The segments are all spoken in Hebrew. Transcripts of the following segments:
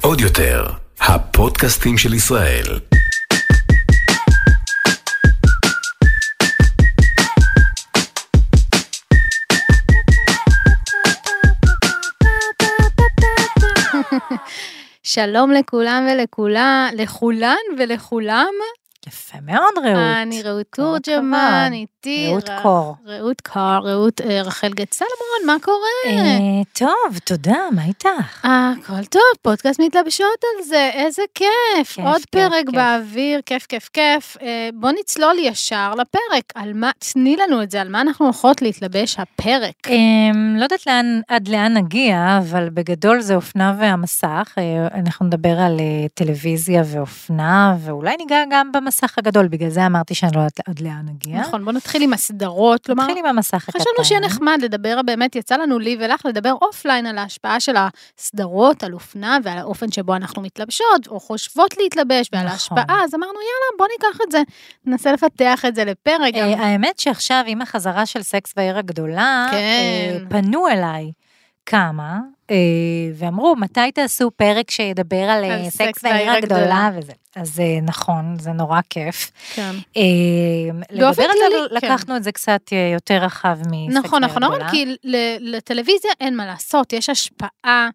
עוד יותר, הפודקאסטים של ישראל. שלום לכולם ולכולה, לכולן ולכולם. יפה מאוד, רעות. אני רעות תורג'מן. איתי. רעות קור. רעות קור, רעות אה, רחל גת סלמון, מה קורה? אה, טוב, תודה, מה איתך? אה, הכל טוב, פודקאסט מתלבשות על זה, איזה כיף. עוד פרק. באוויר, כיף, כיף, כיף. אה, בוא נצלול ישר לפרק, על מה, תני לנו את זה, על מה אנחנו הולכות להתלבש הפרק. אמ, לא יודעת לאן, עד לאן נגיע, אבל בגדול זה אופנה והמסך. אנחנו נדבר על טלוויזיה ואופנה, ואולי ניגע גם במסך הגדול, בגלל זה אמרתי שאני לא יודעת עד לאן נגיע. נכון, בוא נתחיל עם הסדרות, כלומר, נתחיל עם המסך הקטן. חשבנו שיהיה נחמד לדבר, באמת יצא לנו לי ולך לדבר offline על ההשפעה של הסדרות, על אופנה ועל האופן שבו אנחנו מתלבשות, או חושבות להתלבש, ועל נכון. ההשפעה, אז אמרנו יאללה בוא ניקח את זה, ננסה לפתח את זה לפרק. גם. אה, האמת שעכשיו, עם החזרה של סקס והעיר הגדולה, כן. אה, פנו אליי כמה, ואמרו, מתי תעשו פרק שידבר על, אה, על סקס והעיר הגדולה וזה. אז אה, נכון, זה נורא כיף. כן. אה, לדבר על כללי, זה, כן. לקחנו את זה קצת אה, יותר רחב מסקס נכון, נכון, נכון, הגדולה. כי לטלוויזיה אין מה לעשות, יש השפעה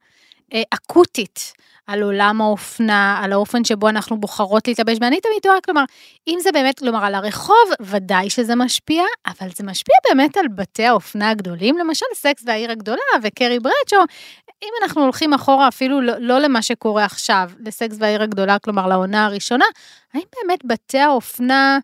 אה, אקוטית על עולם האופנה, על האופן שבו אנחנו בוחרות להתלבש, ואני תמיד טועה, כלומר, אם זה באמת, כלומר, על הרחוב, ודאי שזה משפיע, אבל זה משפיע באמת על בתי האופנה הגדולים, למשל סקס והעיר הגדולה וקרי ברדשו, אם אנחנו הולכים אחורה אפילו לא, לא למה שקורה עכשיו, לסקס והעיר הגדולה, כלומר לעונה הראשונה, האם באמת בתי האופנה,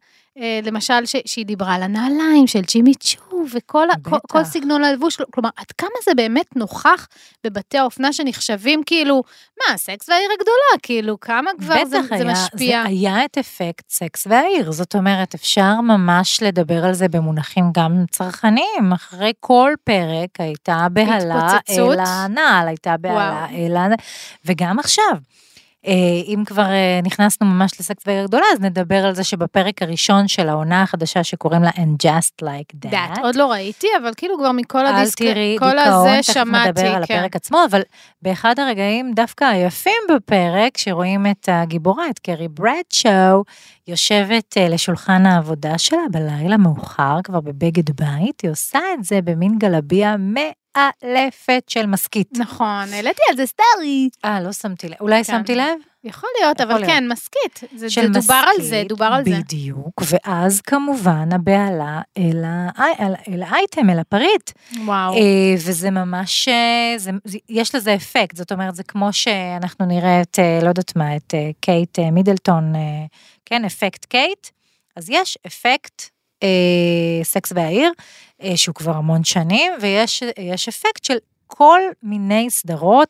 למשל, ש, שהיא דיברה על הנעליים של ג'ימי צ'ו וכל כל, בטח. כל סגנון הלבוש, כלומר, עד כמה זה באמת נוכח בבתי האופנה שנחשבים כאילו, מה, סקס והעיר הגדולה, כאילו, כמה כבר זה, בטח זה היה, משפיע. זה היה את אפקט סקס והעיר, זאת אומרת, אפשר ממש לדבר על זה במונחים גם צרכניים. אחרי כל פרק הייתה בהלה התפוצצות. אל הנעל, הייתה בהלה וואו. אל הנעל, וגם עכשיו. אה, אם כבר אה, נכנסנו ממש לסקס והעיר גדולה, אז נדבר על זה שבפרק הראשון של העונה החדשה שקוראים לה And Just Like That. דעת, עוד לא ראיתי, אבל כאילו כבר מכל אל הדיסק, תראי כל דיכאון, הזה תכף שמעתי, נדבר על כן. הפרק עצמו, אבל באחד הרגעים דווקא היפים בפרק, שרואים את הגיבורה, את קרי ברדשו, יושבת אה, לשולחן העבודה שלה בלילה מאוחר, כבר בבגד בית, היא עושה את זה במין גלביה מאלפת של מסכית. נכון, העליתי על זה story. אה, לא שמתי לב, אולי כן. שמתי לב? יכול להיות, יכול אבל להיות. כן, מסכית. זה, זה דובר על זה, דובר על זה. בדיוק, ואז כמובן הבהלה אל, ה... אל, אל האייטם, אל הפריט. וואו. אה, וזה ממש, אה, זה, יש לזה אפקט, זאת אומרת, זה כמו שאנחנו נראה את, אה, לא יודעת מה, את קייט מידלטון, כן, אפקט קייט, אז יש אפקט סקס והעיר, אה, שהוא כבר המון שנים, ויש יש אפקט של כל מיני סדרות,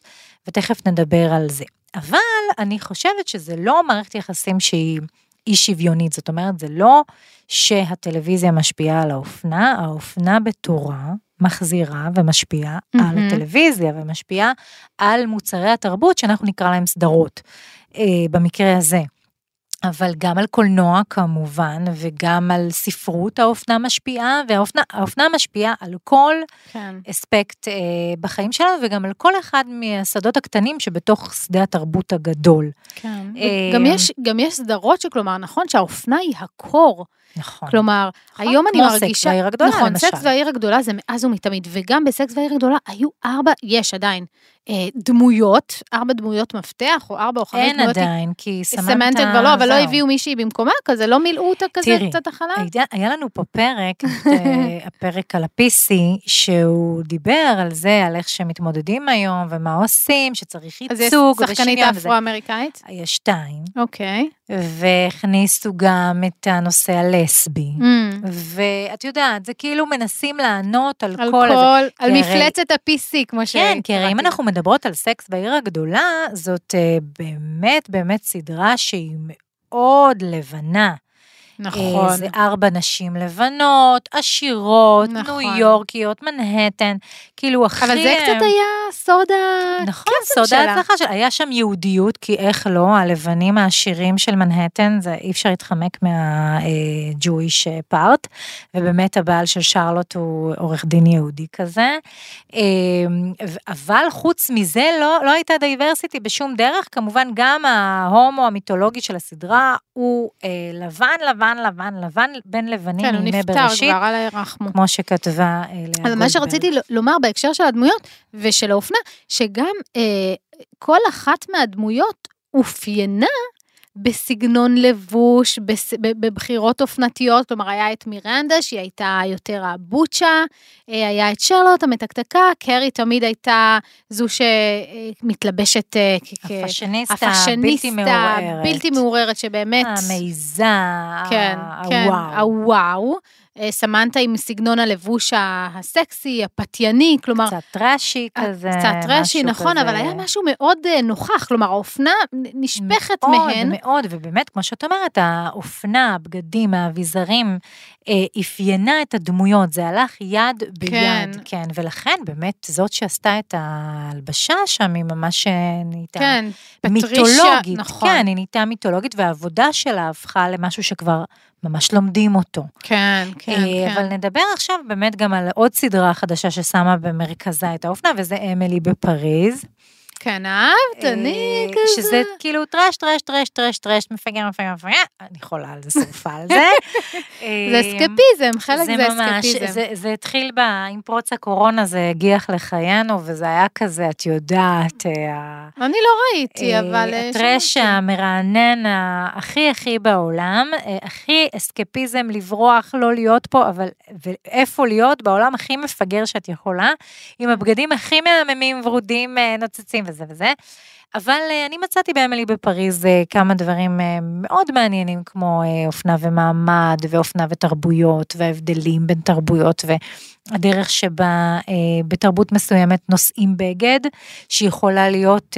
ותכף נדבר על זה. אבל אני חושבת שזה לא מערכת יחסים שהיא אי שוויונית, זאת אומרת, זה לא שהטלוויזיה משפיעה על האופנה, האופנה בתורה מחזירה ומשפיעה על מהמם. הטלוויזיה ומשפיעה על מוצרי התרבות שאנחנו נקרא להם סדרות, אה, במקרה הזה. אבל גם על קולנוע כמובן, וגם על ספרות האופנה משפיעה, והאופנה האופנה משפיעה על כל כן. אספקט אה, בחיים שלנו, וגם על כל אחד מהשדות הקטנים שבתוך שדה התרבות הגדול. כן. אה, גם יש, גם יש סדרות שכלומר, נכון שהאופנה היא ה core. נכון. כלומר, נכון, היום אני כמו סקס מרגישה... והעיר הגדולה, נכון, למשל. סקס והעיר הגדולה זה מאז ומתמיד, וגם בסקס והעיר הגדולה היו ארבע, יש עדיין, אה, דמויות, ארבע דמויות מפתח, או ארבע או חמש אין דמויות. עדיין, כי סמנטה... סמנטה כבר לא, אבל לא זהו. הביאו מישהי במקומה, כזה לא מילאו אותה כזה תראי, קצת החלה? היה, היה לנו פה פרק, את, אה, הפרק על ה-PC, שהוא דיבר על זה, על איך שמתמודדים היום, ומה עושים, שצריך אז יש ייצוג, שחקנית. אפרו-אמריקאית? יש שתיים, אוקיי. והכניסו גם את הנושא הלסבי. Mm. ואת יודעת, זה כאילו מנסים לענות על, על כל... כל, הזה. על מפלצת ה-PC, כמו ש... כן, כי הרי אם. אנחנו מדברות על סקס בעיר הגדולה, זאת אה, באמת באמת סדרה שהיא מאוד לבנה. נכון. אה, זה ארבע נשים לבנות, עשירות, נכון. ניו יורקיות, מנהטן, כאילו הכי... אבל זה אה, קצת היה סוד נכון, סוד. ההצלחה שלה. היה שם יהודיות, כי איך לא, הלבנים העשירים של מנהטן, זה אי אפשר להתחמק מה-Jewish part, ובאמת הבעל של שרלוט הוא עורך דין יהודי כזה. אה, אבל חוץ מזה, לא, לא הייתה diversity בשום דרך, כמובן גם ההומו המיתולוגי של הסדרה הוא אה, לבן, לבן, לבן, לבן, בין לבנים כן, הוא מימי נפטר בראשית, כבר, אללה ירחמו. כמו שכתבה אה, לאה גולדברג. אז מה שרציתי לומר בהקשר של הדמויות ושל האופנה, שגם אה, כל אחת מהדמויות אופיינה בסגנון לבוש, בס, בבחירות אופנתיות, כלומר היה את מירנדה שהיא הייתה יותר הבוצ'ה, אה, היה את שרלוט המתקתקה, קרי תמיד הייתה זו שמתלבשת אה, כ- הפאשיניסטה, בלתי מעורערת. בלתי מעוררת, שבאמת... המעיזה, כן, כן, הוואו. אה, סמנטה עם סגנון הלבוש הסקסי, הפתייני, כלומר, קצת טראשי כזה, קצת משהו נכון, כזה. אבל היה משהו מאוד אה, נוכח, כלומר, האופנה נשפכת מאוד, מהן. מאוד, ובאמת, כמו שאת אומרת, האופנה, הבגדים, האביזרים, אה, אפיינה את הדמויות, זה הלך יד ביד, כן. כן, ולכן באמת זאת שעשתה את ההלבשה שם, היא ממש אה, נהייתה כן, מיתולוגית, נכון. כן, היא נהייתה מיתולוגית, והעבודה שלה הפכה למשהו שכבר ממש לומדים אותו. כן, כן, אה, אבל כן. נדבר עכשיו באמת גם על עוד סדרה חדשה ששמה במרכזה את האופנה, וזה אמילי בפריז. כן, אהבת, אני כזה. שזה כאילו טרש, טרש, טרש, טרש, טרש, מפגר, מפגר, מפגר, אני חולה על זה, שרופה על זה. זה אה, אסקפיזם, חלק זה אסקפיזם. זה, התחיל עם פרוץ הקורונה, זה הגיח לחיינו, וזה היה כזה, את יודעת, אה, אני לא ראיתי, אה, אבל... הטרש. המרענן הכי הכי בעולם, הכי אסקפיזם לברוח, לא להיות פה, אבל ואיפה להיות בעולם הכי מפגר שאת יכולה, עם הבגדים הכי מהממים, ורודים, נוצצים וזה וזה. אבל אה, אני מצאתי באמילי בפריז אה, כמה דברים אה, מאוד מעניינים, כמו אופנה ומעמד, ואופנה ותרבויות, וההבדלים בין תרבויות, והדרך שבה בתרבות מסוימת נושאים בגד, שיכולה להיות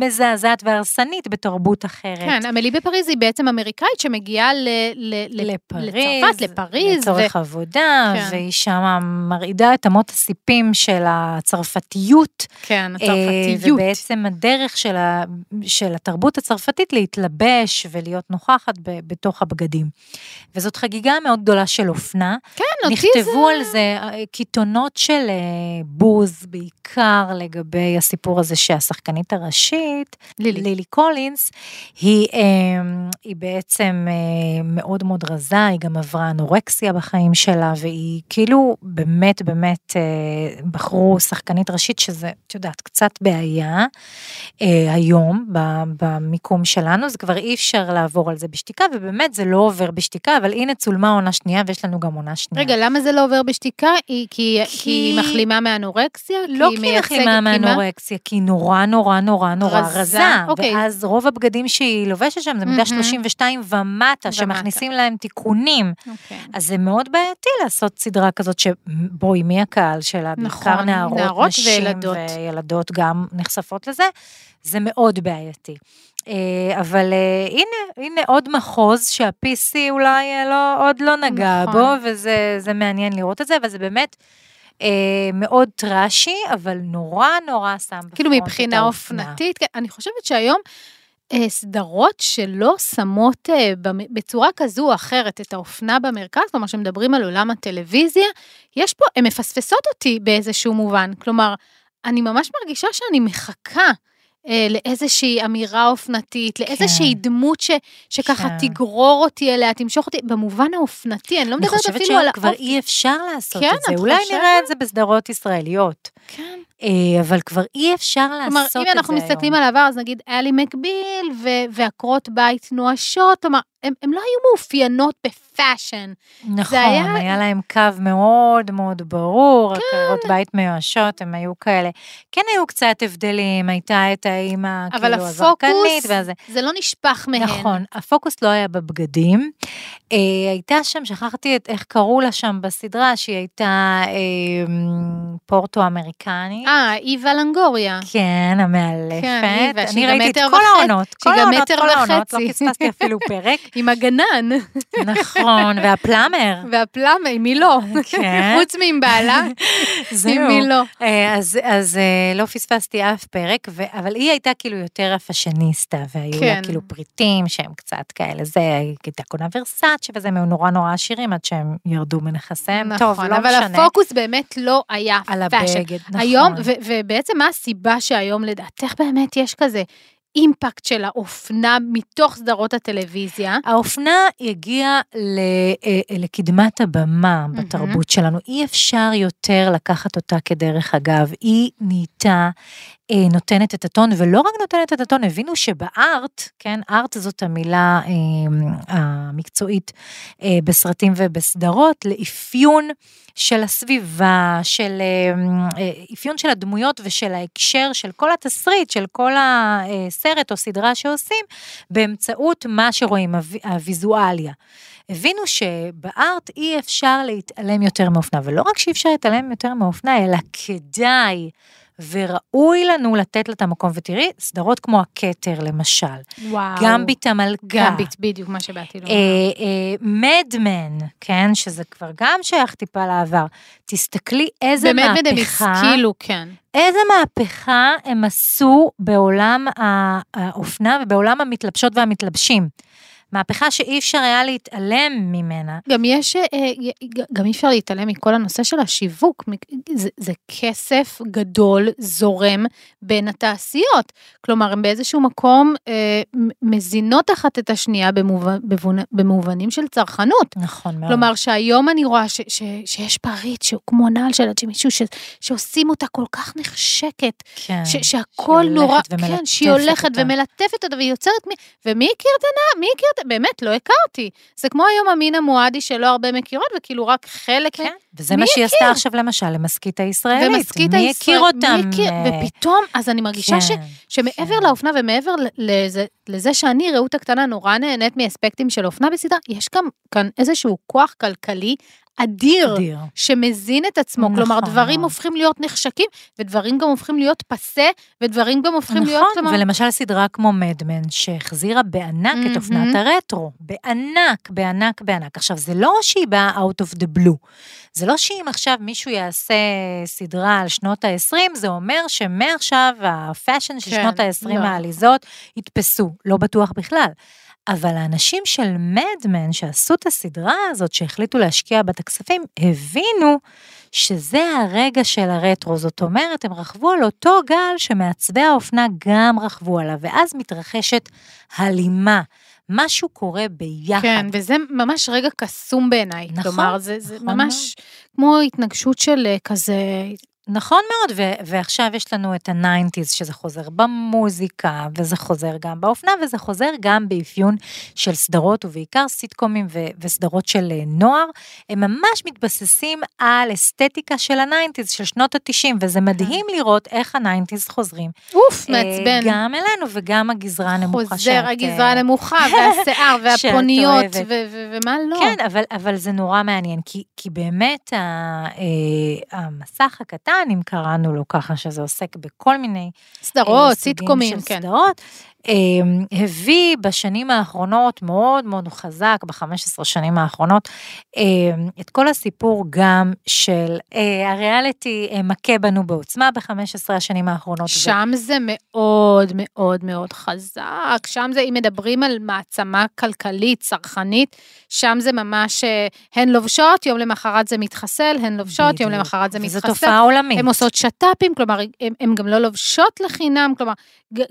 מזעזעת והרסנית בתרבות אחרת. כן, אמילי בפריז היא בעצם אמריקאית שמגיעה ל- ל- ל- לפריז, לצרפת, לפריז. לצורך עבודה, כן. והיא שמה מרעידה את אמות הסיפים של הצרפתיות. כן, הצרפתיות. ובעצם הדרך של, ה, של התרבות הצרפתית להתלבש ולהיות נוכחת ב, בתוך הבגדים. וזאת חגיגה מאוד גדולה של אופנה. כן, אותי נכתבו זה... על זה אה, קיתונות של אה, בוז, בעיקר לגבי הסיפור הזה שהשחקנית הראשית, לילי. לילי קולינס, היא, אה, היא בעצם אה, מאוד מאוד רזה, היא גם עברה אנורקסיה בחיים שלה, והיא כאילו באמת באמת אה, בחרו שחקנית ראשית, שזה, את יודעת, קצת בעיה אה, היום במיקום שלנו, זה כבר אי אפשר לעבור על זה בשתיקה, ובאמת זה לא עובר בשתיקה, אבל הנה צולמה עונה שנייה ויש לנו גם עונה שנייה. רגע, למה זה לא עובר בשתיקה? היא, כי, כי... כי היא מחלימה מאנורקסיה? לא כי היא מחלימה? מאנורקסיה, כי היא נורא נורא נורא נורא רזה, רזה, אוקיי. ואז רוב הבגדים שהיא לובשת שם זה מידה מהמם. 32 ומטה, שמכניסים להם תיקונים. אוקיי. אז זה מאוד בעייתי לעשות סדרה כזאת שבואי, מי הקהל שלה? נכון, בעיקר נערות, נערות נשים וילדות. וילדות גם נחשפות לזה, זה מאוד בעייתי. אה, אבל אה, הנה, הנה עוד מחוז שה-PC אולי אה, לא, עוד לא נגע נכון. בו, וזה זה מעניין לראות את זה, אבל זה באמת אה, מאוד טראשי, אבל נורא נורא שם בפרונט כאילו מבחינה. אופנתית, כן, אני חושבת שהיום אה, סדרות שלא שמות אה, בצורה כזו או אחרת את האופנה במרכז, כלומר שמדברים על עולם הטלוויזיה, יש פה, הן מפספסות אותי באיזשהו מובן. כלומר, אני ממש מרגישה שאני מחכה. אה, לאיזושהי אמירה אופנתית, לאיזושהי כן. דמות ש, שככה כן. תגרור אותי אליה, תמשוך אותי, במובן האופנתי, אני לא אני מדברת חושבת אפילו על שהיום כבר האופי. אי אפשר לעשות כן, את זה. את אולי חושבת? נראה את זה בסדרות ישראליות. כן. אה, אבל כבר אי אפשר לעשות את זה כלומר, היום. אם אנחנו מסתכלים על העבר, אז נגיד אלי מקביל ועקרות בית נואשות, כלומר, הן לא היו מאופיינות בפאשן. נכון, היה- היה להם קו מאוד מאוד ברור, כן. עקרות בית מיואשות, הם היו כאלה. כן היו קצת הבדלים, הייתה את האימא, כאילו, הזרקנית והזה. זה לא נשפך מהן. נכון, הפוקוס לא היה בבגדים, אה, הייתה שם, שכחתי את איך קראו לה שם בסדרה, שהיא הייתה אה, פורטו אמריקני. אה, איווה לנגוריה. כן, המאלפת. כן, היא, אני ראיתי את כל. העונות, כל העונות, כל העונות, לא. פספסתי אפילו פרק. עם הגנן, נכון, והפלאמר. והפלאמה, עם מי לא? כן. חוץ מעם בעלה, זהו. מי לא. אה, אז, אז אה, לא פספסתי אף פרק, ו, אבל היא הייתה כאילו יותר ה fashionista, והיו כן. לה כאילו פריטים שהם קצת כאלה, זה, הייתה קונה ורסאצ'ה וזה, הם היו נורא נורא עשירים עד שהם ירדו מנכסיהם. טוב, נכון, לא אבל משנה. הפוקוס באמת לא היה על fashion. הבגד, נכון. היום, ובעצם מה הסיבה שהיום לדעתך באמת יש כזה impact של האופנה מתוך סדרות הטלוויזיה? האופנה הגיעה ל, אה, לקדמת הבמה בתרבות שלנו. אי אפשר יותר לקחת אותה כדרך אגב. היא נהייתה, אה, נותנת את הטון, ולא רק נותנת את הטון, הבינו שבארט, כן, ארט זאת המילה אה, המקצועית אה, בסרטים ובסדרות, לאפיון של הסביבה, של אה, אה, אפיון של הדמויות ושל ההקשר של כל התסריט, של כל הסרט או סדרה שעושים, באמצעות מה שרואים, הוו- הוויזואליה. הבינו שבארט אי אפשר להתעלם יותר מאופנה, ולא רק שאי אפשר להתעלם יותר מאופנה, אלא כדאי וראוי לנו לתת לה את המקום. ותראי, סדרות כמו הכתר למשל, וואו. גמביט המלכה, גמביט, בדיוק מה שבאתי לומר. מדמן, כן, שזה כבר גם שייך טיפה לעבר. תסתכלי איזה באמת מהפכה, הם השכילו, כן. איזה מהפכה הם עשו בעולם האופנה ובעולם המתלבשות והמתלבשים. מהפכה שאי אפשר היה להתעלם ממנה. גם יש, אה, אה, גם אי אפשר להתעלם מכל הנושא של השיווק, זה, זה כסף גדול זורם בין התעשיות. כלומר, הן באיזשהו מקום אה, מזינות אחת את השנייה במובנ, במובנ- במובנים של צרכנות. נכון מאוד. כלומר, שהיום אני רואה ש, ש, שיש פריט שהוא כמו נעל של מישהו ש, שעושים אותה כל כך נחשקת, כן. ש, שהכל נורא, כן, שהיא הולכת אותה. ומלטפת אותה והיא יוצרת, מי, ומי הכיר את הנעל? מי הכיר את, באמת, לא הכרתי. זה כמו היום אמינה מועדי שלא הרבה מכירות, וכאילו רק חלק, כן, וזה מי מה שהיא? עשתה עכשיו למשל למסכית הישראלית. ומשכית מי הישראל- הכיר אותם? מי הכיר? ופתאום, אז אני מרגישה ש, כן, שמעבר כן. לאופנה ומעבר ל- לזה, לזה שאני, רעות הקטנה, נורא נהנית מאספקטים של אופנה בסדרה, יש גם כאן איזשהו כוח כלכלי אדיר. אדיר. שמזין את עצמו, נכון כלומר דברים. הופכים להיות נחשקים, ודברים גם הופכים להיות פסה, ודברים גם הופכים להיות, נכון, כלומר, ולמשל סדרה כמו מדמן, שהחזירה בענק את אופנת. הרטרו, בענק, בענק, בענק. עכשיו, זה לא שהיא באה out of the blue, זה לא שאם עכשיו מישהו יעשה סדרה על שנות ה-20, זה אומר שמעכשיו הפאשן של כן, שנות ה-20 לא. העליזות יתפסו, לא בטוח בכלל. אבל האנשים של Mad Men שעשו את הסדרה הזאת, שהחליטו להשקיע בה את הכספים, הבינו שזה הרגע של הרטרו. זאת אומרת, הם רכבו על אותו גל שמעצבי האופנה גם רכבו עליו, ואז מתרחשת הלימה. משהו קורה ביחד. כן, וזה ממש רגע קסום בעיניי, נכון, כלומר, זה, זה נכון ממש כמו התנגשות של אה, כזה, נכון מאוד, ו- ועכשיו יש לנו את ה nineties, שזה חוזר במוזיקה, וזה חוזר גם באופנה, וזה חוזר גם באפיון של סדרות, ובעיקר סיטקומים ו- וסדרות של אה, נוער. הם ממש מתבססים על אסתטיקה של ה nineties, של שנות התשעים, וזה מדהים לראות איך ה nineties חוזרים. אוף, אה, מעצבן. גם אלינו וגם הגזרה הנמוכה חוזר שאת, הגזרה אה, הנמוכה, והשיער, והפוניות, ומה לא. כן, אבל, אבל זה נורא מעניין, כי, כי באמת ה, אה, המסך הקטן, אם קראנו לו ככה, שזה עוסק בכל מיני סדרות, אה, סוגים סיטקומים, כן. סדרות, הביא בשנים האחרונות, מאוד מאוד חזק, ב-15 שנים האחרונות, אה, את כל הסיפור גם של אה, הריאליטי אה, מכה בנו בעוצמה ב-15 השנים האחרונות. ו- שם זה מאוד מאוד מאוד חזק, שם זה, אם מדברים על מעצמה כלכלית, צרכנית, שם זה ממש, אה, הן לובשות, יום למחרת זה מתחסל, הן לובשות, יום. למחרת זה מתחסל. תופעה עולמית. הן עושות שת"פים, כלומר, הן גם לא לובשות לחינם, כלומר,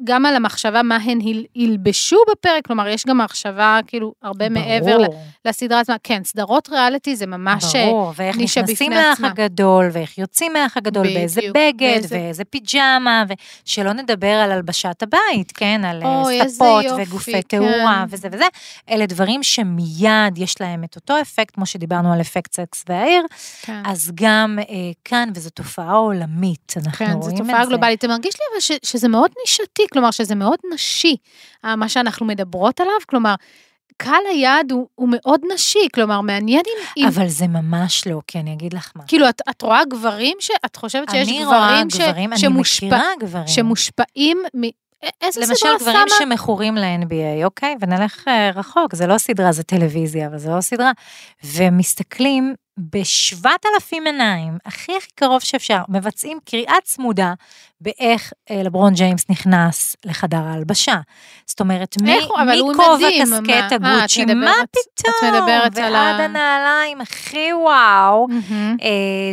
גם על המחשבה מה הן הל- ילבשו בפרק, כלומר, יש גם מחשבה כאילו הרבה מעבר ברור. לסדרה עצמה. כן, סדרות ריאליטי זה ממש... אה, ברור, ואיך נישה נכנסים בפני לאח עצמה. הגדול, ואיך יוצאים מהאח הגדול, באיזה בדיוק, בגד, באיזה- ואיזה פיג'מה, ושלא נדבר על הלבשת הבית, כן? על אה, אוי, ספות וגופי כן. תאורה וזה וזה. אלה דברים שמיד יש להם את אותו אפקט, כמו שדיברנו על אפקט סקס והעיר, כן. אז גם אה, כאן, וזו תופעה עולמית, אנחנו כן, רואים זו את זה. תופעה גלובלית. זה מרגיש לי אבל ש, שזה מאוד נישתי, כלומר שזה מאוד נשי, אה, מה שאנחנו מדברות עליו, כלומר, קהל היעד הוא, הוא מאוד נשי, כלומר, מעניין אם... אם אבל זה ממש לא, כי אני אגיד לך מה. כאילו, את, את רואה גברים ש... את חושבת שיש אני רואה גברים, ש, גברים, אני שמושפע, מכירה גברים. שמושפעים מ... איזה למשל סדרה גברים שמה? שמכורים ל-NBA, אוקיי? ונלך אה, רחוק, זה לא סדרה, זה טלוויזיה, אבל זה לא סדרה. ומסתכלים בשבעת אלפים עיניים, הכי הכי קרוב שאפשר, מבצעים קריאה צמודה באיך אה, לברון ג'יימס נכנס לחדר ההלבשה. זאת אומרת, מכובע קסקט מה- אה, הגוצ'י, מה את פתאום? על ה- ועד הנעליים, הכי וואו. אה,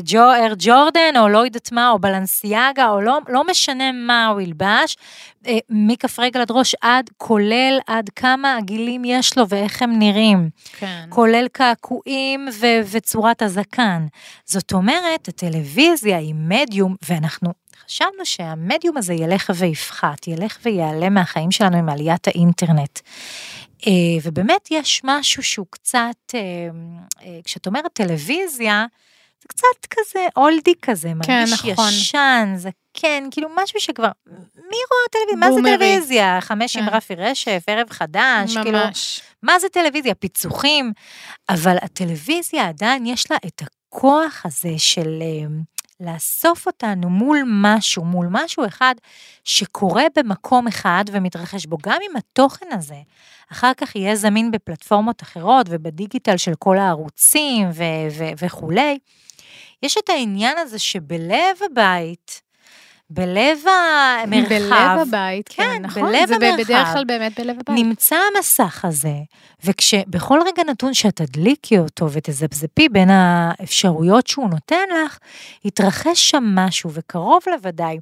ג'ו, אר ג'ורדן, או לא יודעת מה, או בלנסיאגה, או לא, לא משנה מה הוא ילבש, אה, מכף רגל עד ראש, עד, כולל עד כמה עגילים יש לו ואיך הם נראים, כן. כולל קעקועים ו- וצורת הזקן. זאת אומרת, הטלוויזיה היא מדיום, ואנחנו חשבנו שהמדיום הזה ילך ויפחת, ילך ויעלם מהחיים שלנו עם עליית האינטרנט. אה, ובאמת יש משהו שהוא קצת, אה, אה, כשאת אומרת טלוויזיה, זה קצת כזה אולדי כזה, כן, מרגיש נכון. ישן, זה כן, כאילו משהו שכבר, מי רואה טלוויזיה? מה זה. טלוויזיה? חמש עם כן. רפי רשף, ערב חדש, כאילו. מה זה טלוויזיה? פיצוחים. אבל הטלוויזיה עדיין יש לה את הכוח הזה של אה, לאסוף אותנו מול משהו, מול משהו אחד שקורה במקום אחד ומתרחש בו, גם אם התוכן הזה אחר כך יהיה זמין בפלטפורמות אחרות ובדיגיטל של כל הערוצים ו- ו- וכולי. יש את העניין הזה שבלב הבית, בלב המרחב, בלב הבית, כן, כן, נכון? בלב זה המרחב. בדרך כלל באמת בלב הבית. נמצא המסך הזה, וכשבכל רגע נתון שאת תדליקי אותו ותזפזפי בין האפשרויות שהוא נותן לך, יתרחש שם משהו, וקרוב לוודאי,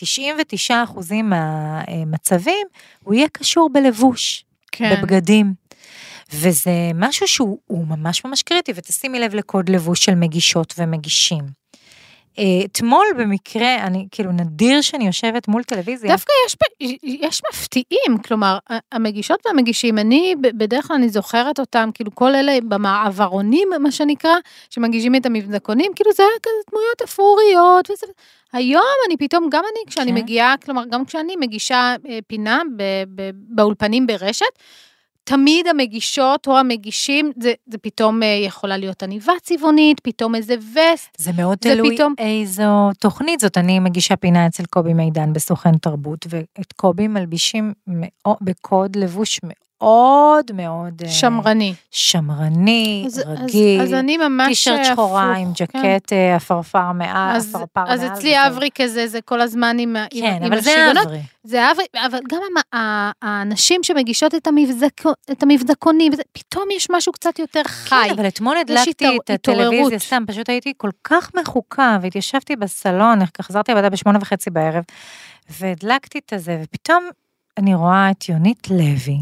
99% מהמצבים, הוא יהיה קשור בלבוש, כן. בבגדים. וזה משהו שהוא הוא ממש ממש קריטי, ותשימי לב לקוד לבוש של מגישות ומגישים. אה, אתמול במקרה, אני כאילו נדיר שאני יושבת מול טלוויזיה. דווקא יש, יש מפתיעים, כלומר, המגישות והמגישים, אני, בדרך כלל אני זוכרת אותם, כאילו כל אלה במעברונים, מה שנקרא, שמגישים את המבדקונים, כאילו זה היה כזה דמויות אפרוריות, וזה... היום אני פתאום, גם אני, כשאני כן. מגיעה, כלומר, גם כשאני מגישה אה, פינה ב, ב, באולפנים ברשת, תמיד המגישות או המגישים, זה, זה פתאום אה, יכולה להיות עניבה צבעונית, פתאום איזה וסט. זה מאוד זה תלוי פתאום- איזו תוכנית זאת. אני מגישה פינה אצל קובי מידן בסוכן תרבות, ואת קובי מלבישים מאו- בקוד לבוש מאוד מאוד אה, שמרני. שמרני, אז, רגיל, אז, אז אני ממש טישרט שחורה עם כן. ג'קט אה, עפרפר מעל, אז, עפרפר אז מעל. אצלי וזהו. אברי כזה, זה כל הזמן עם, ה- עם, כן, אבל זה השיגעונות. אברי. זה אברי, אבל גם המ- ה- האנשים שמגישות את, המבזק, את המבדקונים, וזה, פתאום יש משהו קצת יותר חי. כן, אבל אתמול הדלקתי את הטלוויזיה. סתם, פשוט הייתי כל כך מחוקה, והתיישבתי בסלון, חזרתי הביתה בשמונה וחצי בערב, והדלקתי את הזה, ופתאום אני רואה את יונית לוי,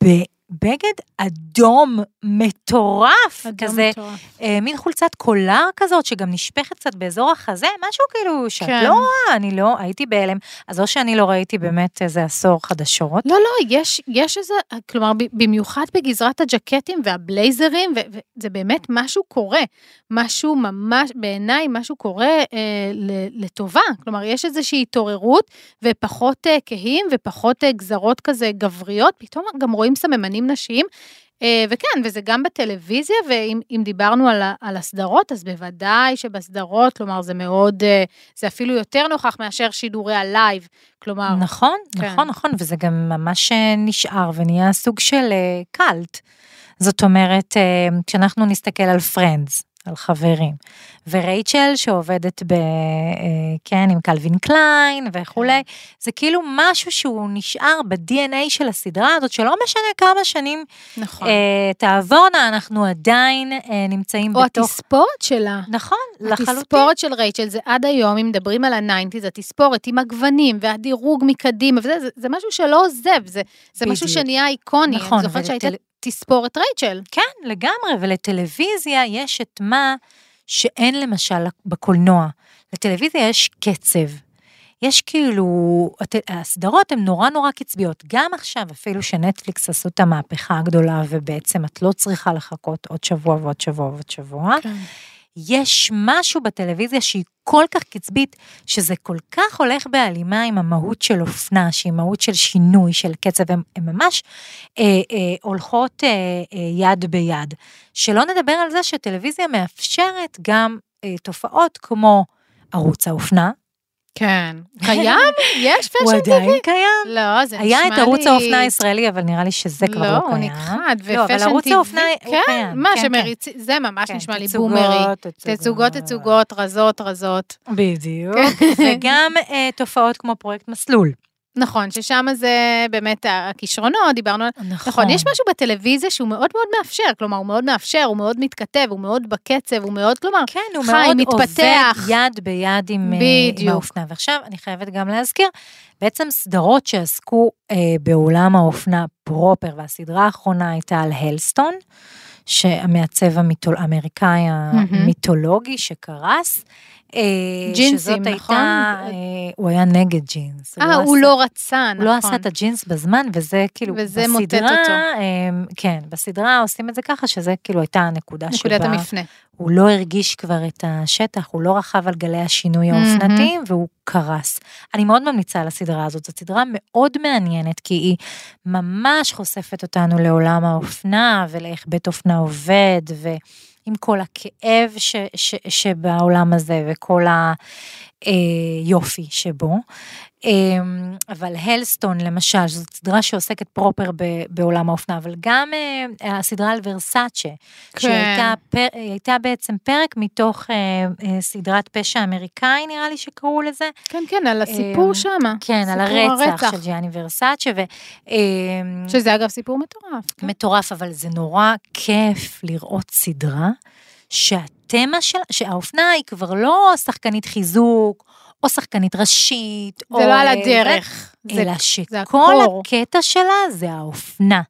bit בבגד אדום מטורף, אדום כזה, מטורף. אה, מין חולצת קולר כזאת, שגם נשפכת קצת באזור החזה, משהו כאילו שאת כן. לא רואה, אני לא, הייתי בהלם, אז או שאני לא ראיתי באמת איזה עשור חדשות, לא, לא, יש, יש איזה, כלומר, במיוחד בגזרת הג'קטים והבלייזרים, וזה באמת משהו קורה. משהו ממש, בעיניי, משהו קורה אה, לטובה. כלומר, יש איזושהי התעוררות, ופחות אה, כהים, ופחות אה, גזרות כזה גבריות, פתאום גם רואים סממנים נשיים. אה, וכן, וזה גם בטלוויזיה, ואם אם דיברנו על, על הסדרות, אז בוודאי שבסדרות, כלומר, זה מאוד, אה, זה אפילו יותר נוכח מאשר שידורי ה live. כלומר, נכון, כן. נכון, נכון, וזה גם ממש אה, נשאר ונהיה סוג של קאלט. זאת אומרת, כשאנחנו נסתכל על Friends, על חברים, ורייצ'ל שעובדת ב... אה, כן, עם קלווין קליין וכולי, זה כאילו משהו שהוא נשאר ב-DNA של הסדרה הזאת, שלא משנה כמה שנים נכון. אה, תעבורנה, אנחנו עדיין אה, נמצאים או בתוך... התספורת שלה. נכון, לחלוטין. התספורת של רייצ'ל זה עד היום, אם מדברים על ה nineties, התספורת עם הגוונים והדירוג מקדימה, וזה זה, זה משהו שלא עוזב, זה, זה משהו. שנהיה איקוני. נכון, אני זוכרת שהייתה ולטל- תספורת רייצ'ל. כן, לגמרי, ולטלוויזיה יש את מה שאין למשל בקולנוע. לטלוויזיה יש קצב. יש כאילו, הסדרות הן נורא נורא קצביות. גם עכשיו, אפילו שנטפליקס עשו את המהפכה הגדולה, ובעצם את לא צריכה לחכות עוד שבוע ועוד שבוע ועוד שבוע, יש משהו בטלוויזיה שהיא כל כך קצבית, שזה כל כך הולך בהלימה עם המהות של אופנה, שהיא מהות של שינוי, של קצב, הן ממש אה, אה, הולכות אה, אה, יד ביד. שלא נדבר על זה שטלוויזיה מאפשרת גם אה, תופעות כמו ערוץ האופנה, כן. קיים? יש הוא פשן עדיין טבעי? קיים. לא, זה נשמע לי... היה את ערוץ האופנה הישראלי, אבל נראה לי שזה כבר לא לא, קיים. הוא נכחד, לא, אבל ערוץ טבעי, האופנה הוא כן, קיים. מה כן, שמריצים, זה ממש כן, נשמע לי בומרי. תצוגות. תצוגות, רזות, רזות. בדיוק. כן. וגם אה, תופעות כמו פרויקט מסלול. נכון, ששם זה באמת הכישרונות, דיברנו על... נכון, יש משהו בטלוויזיה שהוא מאוד מאוד מאפשר, כלומר, הוא מאוד מאפשר, הוא מאוד מתכתב, הוא מאוד בקצב, הוא מאוד, כלומר, כן, הוא חי, מאוד מתפתח. עובד יד ביד עם, אה. עם האופנה. ועכשיו אני חייבת גם להזכיר, בעצם סדרות שעסקו אה, בעולם האופנה פרופר, והסדרה האחרונה הייתה על הלסטון, שהמעצב המיתול, האמריקאי המיתולוגי שקרס. אה, ג'ינסים, נכון? הייתה, אה, הוא היה נגד ג'ינס. אה, הוא עשה- לא רצה, הוא לא נכון. עשה את הג'ינס בזמן, וזה כאילו, וזה מוטט בסדרה, אותו. אה, כן, בסדרה עושים את זה ככה, שזה כאילו הייתה הנקודה נקודת שבה המפנה. הוא לא הרגיש כבר את השטח, הוא לא רכב על גלי השינוי האופנתיים, והוא קרס. אני מאוד ממליצה על הסדרה הזאת, זו סדרה מאוד מעניינת, כי היא ממש חושפת אותנו לעולם האופנה, ולאיך בית אופנה עובד, ועם כל הכאב ש, ש, שבעולם הזה, וכל היופי שבו. אמ, אבל הלסטון למשל, זאת סדרה שעוסקת פרופר בעולם האופנה, אבל גם אה, הסדרה על ורסאצ'ה, כן. שהייתה פר, הייתה בעצם פרק מתוך אה, אה, סדרת פשע אמריקאי, נראה לי שקראו לזה. כן, כן, על הסיפור אמ, שמה. כן, על סיפור הרצח של ג'יאני ורסאצ'ה, ו... אמ, שזה אגב סיפור מטורף. כן. מטורף, אבל זה נורא כיף לראות סדרה שהתמה של... שהאופנה היא כבר לא שחקנית חיזוק, או שחקנית ראשית, או... זה לא על הדרך. זה- אלא זה שכל הקור. הקטע שלה זה האופנה.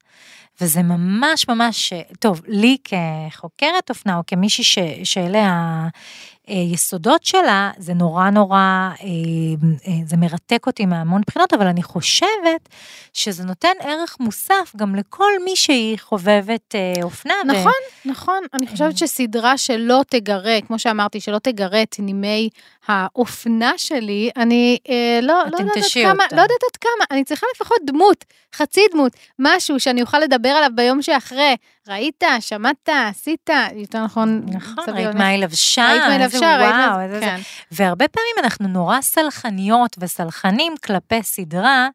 וזה ממש ממש, טוב, לי כחוקרת אופנה, או כמישהי ש, שאלה היסודות שלה, זה נורא נורא, אה, אה, זה מרתק אותי מהמון בחינות, אבל אני חושבת שזה נותן ערך מוסף גם לכל מי שהיא חובבת אה, אופנה. ו- נכון, נכון. אני אה. חושבת שסדרה שלא תגרה, כמו שאמרתי, שלא תגרה את נימי האופנה שלי, אני אה, לא, לא יודעת עד כמה, אותה. לא יודעת עד כמה, אני צריכה לפחות דמות, חצי דמות, משהו שאני אוכל לדבר עליו ביום שאחרי. ראית, שמעת, עשית, יותר נכון, נכון, ראית. מה היא לבשה, ראית מה היא לבשה, ראית מה... זה. כן. והרבה פעמים אנחנו נורא סלחניות וסלחנים כלפי סדרה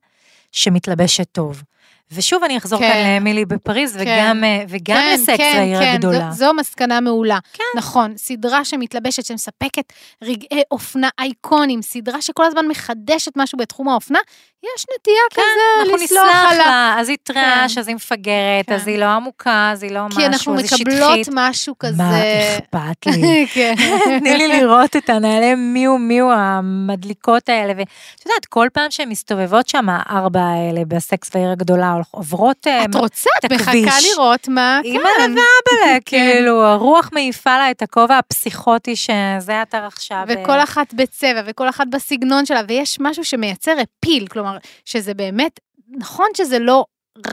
שמתלבשת טוב. ושוב אני אחזור כן. כאן לאמילי בפריז, כן. וגם, אה, וגם כן, לסקס כן, העיר כן, הגדולה. זו, זו מסקנה מעולה. כן. נכון, סדרה שמתלבשת, שמספקת רגעי אופנה אייקונים, סדרה שכל הזמן מחדשת משהו בתחום האופנה, יש נטייה כן, כזה אנחנו לסלוח נסלח עליו. לה, אז היא טראש, כן. אז היא מפגרת, כן. אז היא לא עמוקה, אז היא לא משהו, כי אנחנו אז היא מקבלות שטחית. משהו כזה. מה אכפת לי? כן. תני לי לראות את הנעלי מיו מיו המדליקות האלה, ואת יודעת, כל פעם שהן מסתובבות שם, הארבע האלה בסקס והעיר הגדולה, הולכות... אה, את רוצה, את מחכה. לראות מה אימא כאן. לבאבלה, כן. כאילו, הרוח מעיפה לה את הכובע הפסיכוטי שזה עתה עכשיו. אה, וכל אחת בצבע, וכל אחת בסגנון שלה, ויש משהו שמייצר אפיל, כלומר, שזה באמת, נכון שזה לא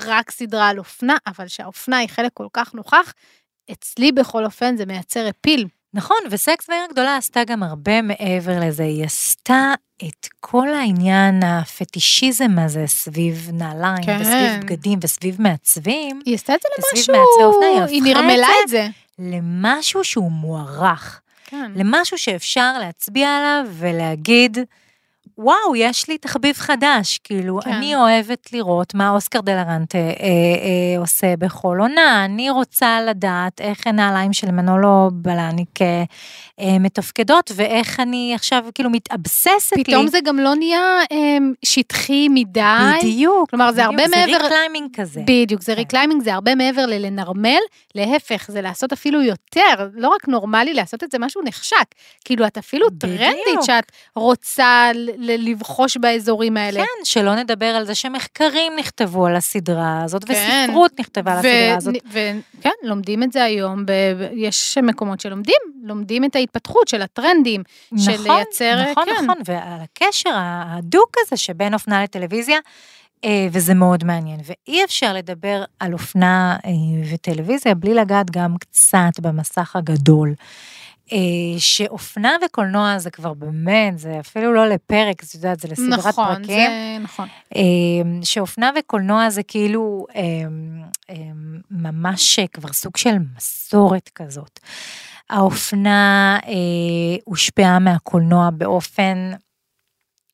רק סדרה על אופנה, אבל שהאופנה היא חלק כל כך נוכח, אצלי בכל אופן זה מייצר אפיל. נכון, וסקס והעיר הגדולה עשתה גם הרבה מעבר לזה, היא עשתה את כל העניין הפטישיזם הזה סביב נעליים, כן. וסביב בגדים, וסביב מעצבים, היא עשתה את זה למשהו, אופנה, היא היא נרמלה את את זה. למשהו שהוא מוערך, כן. למשהו שאפשר להצביע עליו ולהגיד, וואו, יש לי תחביב חדש, כאילו, כן. אני אוהבת לראות מה אוסקר דלרנטה אה, אה, עושה בכל עונה, אני רוצה לדעת איך הנעליים של מנולו בלניק אה, אה, מתפקדות, ואיך אני עכשיו כאילו מתאבססת לי. פתאום זה גם לא נהיה אמ, שטחי מדי. בדיוק. כלומר, זה הרבה בדיוק, מעבר- זה reclaiming כזה. בדיוק, זה כן. reclaiming, זה הרבה מעבר ללנרמל, להפך, זה לעשות אפילו יותר, לא רק נורמלי, לעשות את זה משהו נחשק. כאילו, את אפילו בדיוק. טרנדית שאת רוצה ל- לבחוש באזורים האלה. כן, שלא נדבר על זה שמחקרים נכתבו על הסדרה הזאת, כן. וספרות נכתבה על הסדרה הזאת. וכן, לומדים את זה היום, ב- יש מקומות שלומדים, לומדים את ההתפתחות של הטרנדים, של נכון, לייצר, נכון, כן. נכון, ועל הקשר ההדוק הזה שבין אופנה לטלוויזיה, אה, וזה מאוד מעניין. ואי אפשר לדבר על אופנה אה, וטלוויזיה בלי לגעת גם קצת במסך הגדול. אה, שאופנה וקולנוע זה כבר באמת, זה אפילו לא לפרק, את יודעת, זה לסדרת נכון, פרקים. זה נכון. אה, שאופנה וקולנוע זה כאילו אה, ממש כבר סוג של מסורת כזאת. האופנה הושפעה מהקולנוע באופן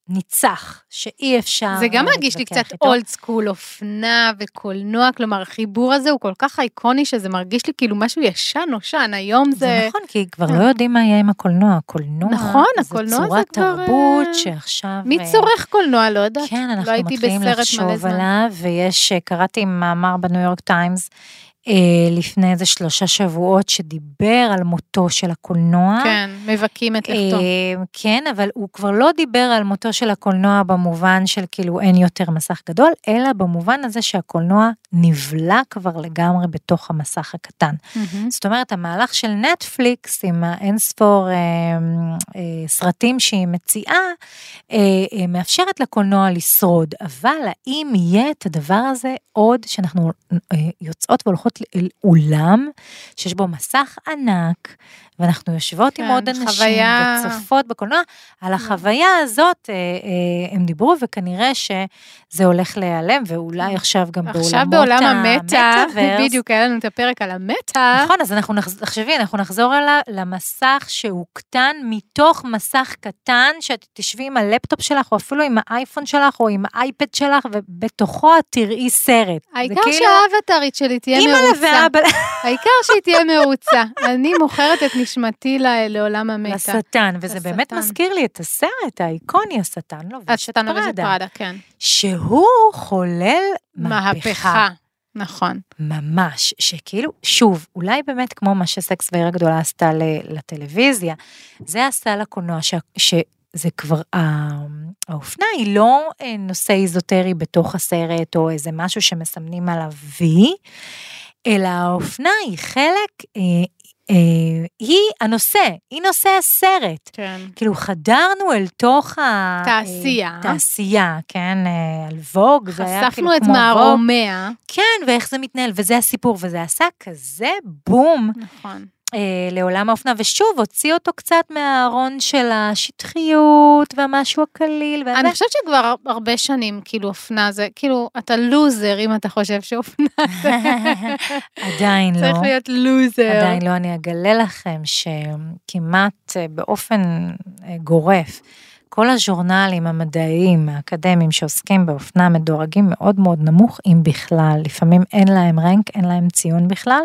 ניצח, שאי אפשר זה גם מרגיש לי קצת. old school, אופנה וקולנוע, כלומר, החיבור הזה הוא כל כך אייקוני שזה מרגיש לי כאילו משהו ישן נושן, היום זה... זה נכון, כי כבר לא יודעים מה יהיה עם הקולנוע. הקולנוע נכון, זה הקולנוע זה צורת כבר, תרבות אה, שעכשיו... מי אה, צורך קולנוע? לא יודעת. כן, לא אנחנו הייתי מתחילים לחשוב. עליו, ויש, אה, קראתי מאמר בניו יורק טיימס לפני איזה שלושה שבועות, שדיבר על מותו של הקולנוע. כן, מבכים את לכתו. אה, כן, אבל הוא כבר לא דיבר על מותו של הקולנוע במובן של כאילו אין יותר מסך גדול, אלא במובן הזה שהקולנוע נבלע כבר לגמרי בתוך המסך הקטן. מהמם. זאת אומרת, המהלך של נטפליקס עם האינספור אה, אה, סרטים שהיא מציעה, אה, אה, מאפשרת לקולנוע לשרוד, אבל האם יהיה את הדבר הזה עוד שאנחנו אה, יוצאות והולכות אל אולם שיש בו מסך ענק, ואנחנו יושבות עם כן, עוד אנשים חוויה- וצופות בקולנוע, על החוויה הזאת אה, אה, הם דיברו, וכנראה שזה הולך להיעלם, ואולי עכשיו גם בעולמות עכשיו בעולם המטה, המטאוורס. בדיוק, היה לנו את הפרק על המטה. נכון, אז אנחנו. תחשבי, אנחנו נחזור למסך שהוקטן מתוך מסך קטן, שאת תשבי עם הלפטופ שלך, או אפילו עם האייפון שלך, או עם האייפד שלך, ובתוכו את תראי סרט. העיקר כאילו, שהאבטרית שלי תהיה מרוצה. העיקר שהיא תהיה מרוצה. אני מוכרת את נשמתי לעולם המטה. לשטן, וזה לשטן. באמת מזכיר לי את הסרט האיקוני, השטן לובש את השטן לובשת פראדה, פראדה, כן. שהוא חולל מהפכה. מהפכה. נכון. ממש, שכאילו, שוב, אולי באמת כמו מה שסקס ועיר הגדולה עשתה לטלוויזיה, זה עשה לקולנוע, ש... שזה כבר, ה- האופנה היא לא אה, נושא איזוטרי בתוך הסרט, או איזה משהו שמסמנים עליו וי, אלא האופנה היא חלק, אה, היא הנושא, היא נושא הסרט. כן. כאילו חדרנו אל תוך ה... תעשייה. אה, תעשייה, כן, אה, על ווג, זה היה כאילו חשפנו את. מערומיה. כן, ואיך זה מתנהל, וזה הסיפור, וזה עשה כזה בום נכון. אה, לעולם האופנה, ושוב, הוציא אותו קצת מהארון של השטחיות והמשהו הקליל, וזה. אני חושבת שכבר הר- הרבה שנים, כאילו, אופנה זה, כאילו, אתה לוזר אם אתה חושב שאופנה זה... עדיין לא. צריך להיות לוזר. עדיין לא, אני אגלה לכם שכמעט אה, באופן אה, גורף, כל הז'ורנלים המדעיים, האקדמיים שעוסקים באופנה מדורגים מאוד מאוד נמוך, אם בכלל. לפעמים אין להם רנק, אין להם ציון בכלל,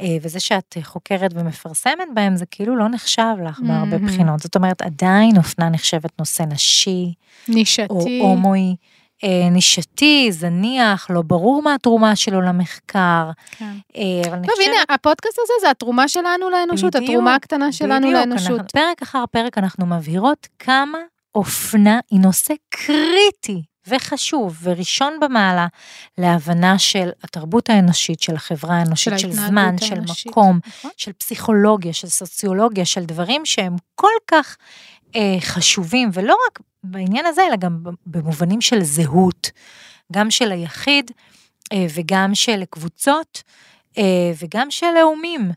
אה, וזה שאת חוקרת ומפרסמת בהם, זה כאילו לא נחשב לך בהרבה מהמם. בחינות. זאת אומרת, עדיין אופנה נחשבת נושא נשי, או נישתי. הומואי. אה, נישתי, זניח, לא ברור מה התרומה שלו למחקר, כן. אה, אבל טוב. הנה, הפודקאסט הזה זה התרומה שלנו לאנושות, בדיוק, התרומה הקטנה שלנו בדיוק, לאנושות. אנחנו, פרק אחר פרק אנחנו מבהירות כמה אופנה היא נושא קריטי וחשוב וראשון במעלה להבנה של התרבות האנושית, של החברה האנושית, של, ההתנהגות זמן, של האנושית, מקום, נכון? של פסיכולוגיה, של סוציולוגיה, של דברים שהם כל כך אה, חשובים, ולא רק בעניין הזה, אלא גם במובנים של זהות, גם של היחיד אה, וגם של קבוצות אה, וגם של לאומים.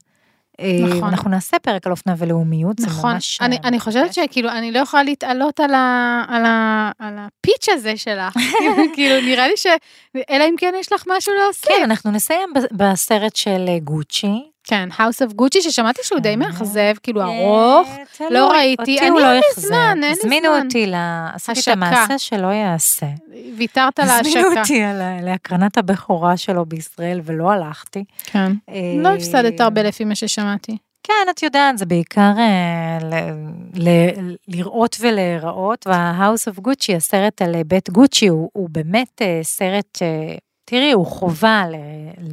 אה, נכון. אנחנו נעשה פרק על אופנה ולאומיות, זה נכון, ממש... אני, אה, אני חושבת. שכאילו, אני לא יכולה להתעלות על, ה, על, ה, על הפיץ' הזה שלך, כאילו, נראה לי ש... אלא אם כן יש לך משהו להוסיף. כן, אנחנו נסיים בסרט של אה, גוצ'י. כן, House of Gucci, ששמעתי שהוא די כן. מאכזב, כאילו ארוך, אה, תלוי. לא ראיתי, אותי אני הוא לא אין לי. זמן, אין לי הזמינו זמן. אותי, ל- עשיתי את. המעשה שלא יעשה. ויתרת על הזמינו ההשקה. אותי על ה- להקרנת הבכורה שלו בישראל ולא הלכתי. כן. אה, לא הפסדת הרבה לפי מה ששמעתי. כן, את יודעת, זה בעיקר אה, לראות ולהיראות, וה-House of Gucci, הסרט על אה, בית גוצ'י, הוא, באמת אה, סרט, אה, תראי, הוא חובה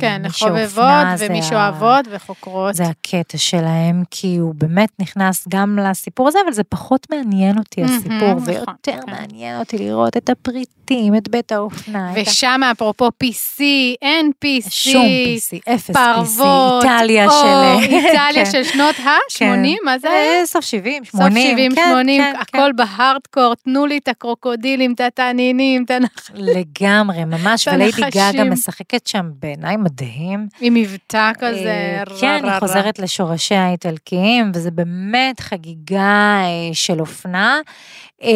כן, למי שאופנה, זה ומי ה- שאוהבות וחוקרות. זה הקטע שלהם, כי הוא באמת נכנס גם לסיפור הזה, אבל זה פחות מעניין אותי הסיפור, נכון, ויותר כן. מעניין אותי לראות את הפריטים, את בית האופנה, ה- ושם, אפרופו PC, אין PC, שום PC, אפס PC, פרוות, איטליה או, של... איטליה כן. של שנות ה-80, מה זה היה? אה, סוף 70, סוף 80, 70, כן, 80, כן, כן. הכל בהארדקור, תנו לי את הקרוקודילים, את התעניינים, את הנחל. לגמרי, ממש, את וליידי גם משחקת שם בעיניי מדהים. עם מבטא כזה, אה, רע, כן, רע, היא רע. חוזרת לשורשיה האיטלקיים, וזה באמת חגיגה אה, של אופנה. אה,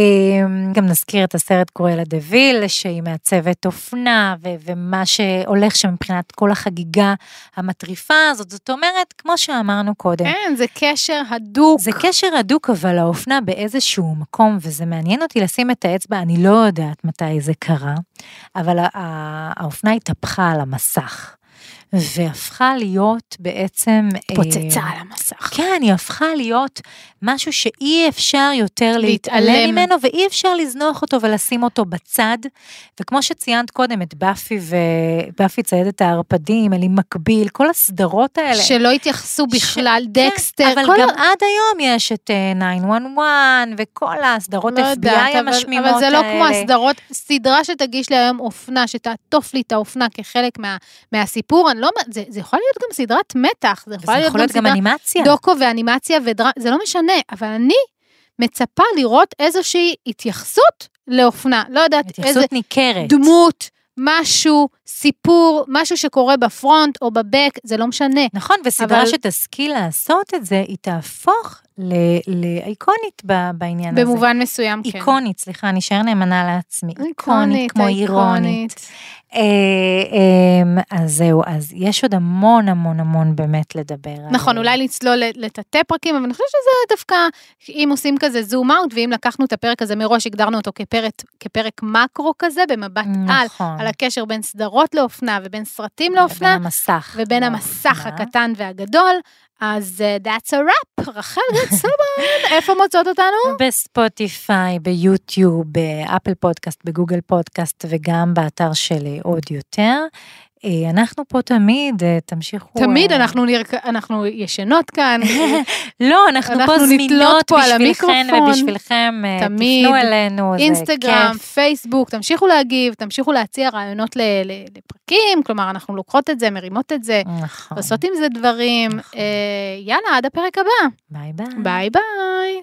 גם נזכיר את הסרט קורלה דה ויל, שהיא מעצבת אופנה, ו- ומה שהולך שם מבחינת כל החגיגה המטריפה הזאת. זאת אומרת, כמו שאמרנו קודם, כן, זה קשר הדוק. זה קשר הדוק, אבל האופנה באיזשהו מקום, וזה מעניין אותי לשים את האצבע, אני לא יודעת מתי זה קרה, אבל האופנה התהפכה על המסך, והפכה להיות בעצם... אה, פוצצה על המסך. כן, היא הפכה להיות משהו שאי אפשר יותר להתעלם להתעלם. ממנו, ואי אפשר לזנוח אותו ולשים אותו בצד. וכמו שציינת קודם, את באפי ובאפי ציידת הערפדים, אלי מקביל, כל הסדרות האלה. שלא התייחסו בכלל, ש- דקסטר, כן, אבל כל גם ה- עד היום יש את אה, 911 וכל הסדרות לא יודעת, FBI אבל- המשמימות אבל זה לא כמו האלה. הסדרות, סדרה שתגיש לי היום אופנה, שתעטוף לי את האופנה כחלק מה, מהסיפור, אני לא, זה, זה יכול להיות גם סדרת מתח, זה יכול להיות יכול גם להיות גם סדרה אנימציה. דוקו ואנימציה ודרמה, זה לא משנה, אבל אני מצפה לראות איזושהי התייחסות לאופנה, לא יודעת איזה התייחסות ניכרת. דמות, משהו, סיפור, משהו שקורה בפרונט או בבק, זה לא משנה. נכון, וסדרה אבל- שתשכיל לעשות את זה, היא תהפוך לאיקונית בעניין הזה. במובן מסוים, כן. איקונית, סליחה, אני אשאר נאמנה לעצמי. איקונית, איקונית, כמו איקונית. אירונית. אה, אה, אז זהו, אז יש עוד המון המון המון באמת לדבר. נכון, על- אולי לצלול לתתי פרקים, אבל אני חושבת שזה דווקא, אם עושים כזה zoom out, ואם לקחנו את הפרק הזה מראש, הגדרנו אותו כפרק, כפרק מקרו כזה, במבט על, נכון. על הקשר בין סדרות לאופנה ובין סרטים לאופנה, בין המסך. ובין המסך לאופנה. הקטן והגדול. אז uh, that's a wrap, רחל גת סלמן, איפה מוצאות אותנו? בספוטיפיי, ביוטיוב, באפל פודקאסט, בגוגל פודקאסט וגם באתר של אה, עוד יותר. אה, אנחנו פה תמיד, אה, תמשיכו... תמיד אה, אנחנו, נרק... אנחנו ישנות כאן, לא, אנחנו פה אנחנו נתלות זמינות פה על בשבילכן. ובשבילכם. תמיד. תפנו אלינו, זה אינסטגרם, כיף. פייסבוק, תמשיכו להגיב, תמשיכו להציע רעיונות ל- ל- לפרקים, כלומר, אנחנו לוקחות את זה, מרימות את זה, נכון. עושות עם זה דברים. נכון. אה, יאללה, עד הפרק הבא. ביי ביי. ביי ביי.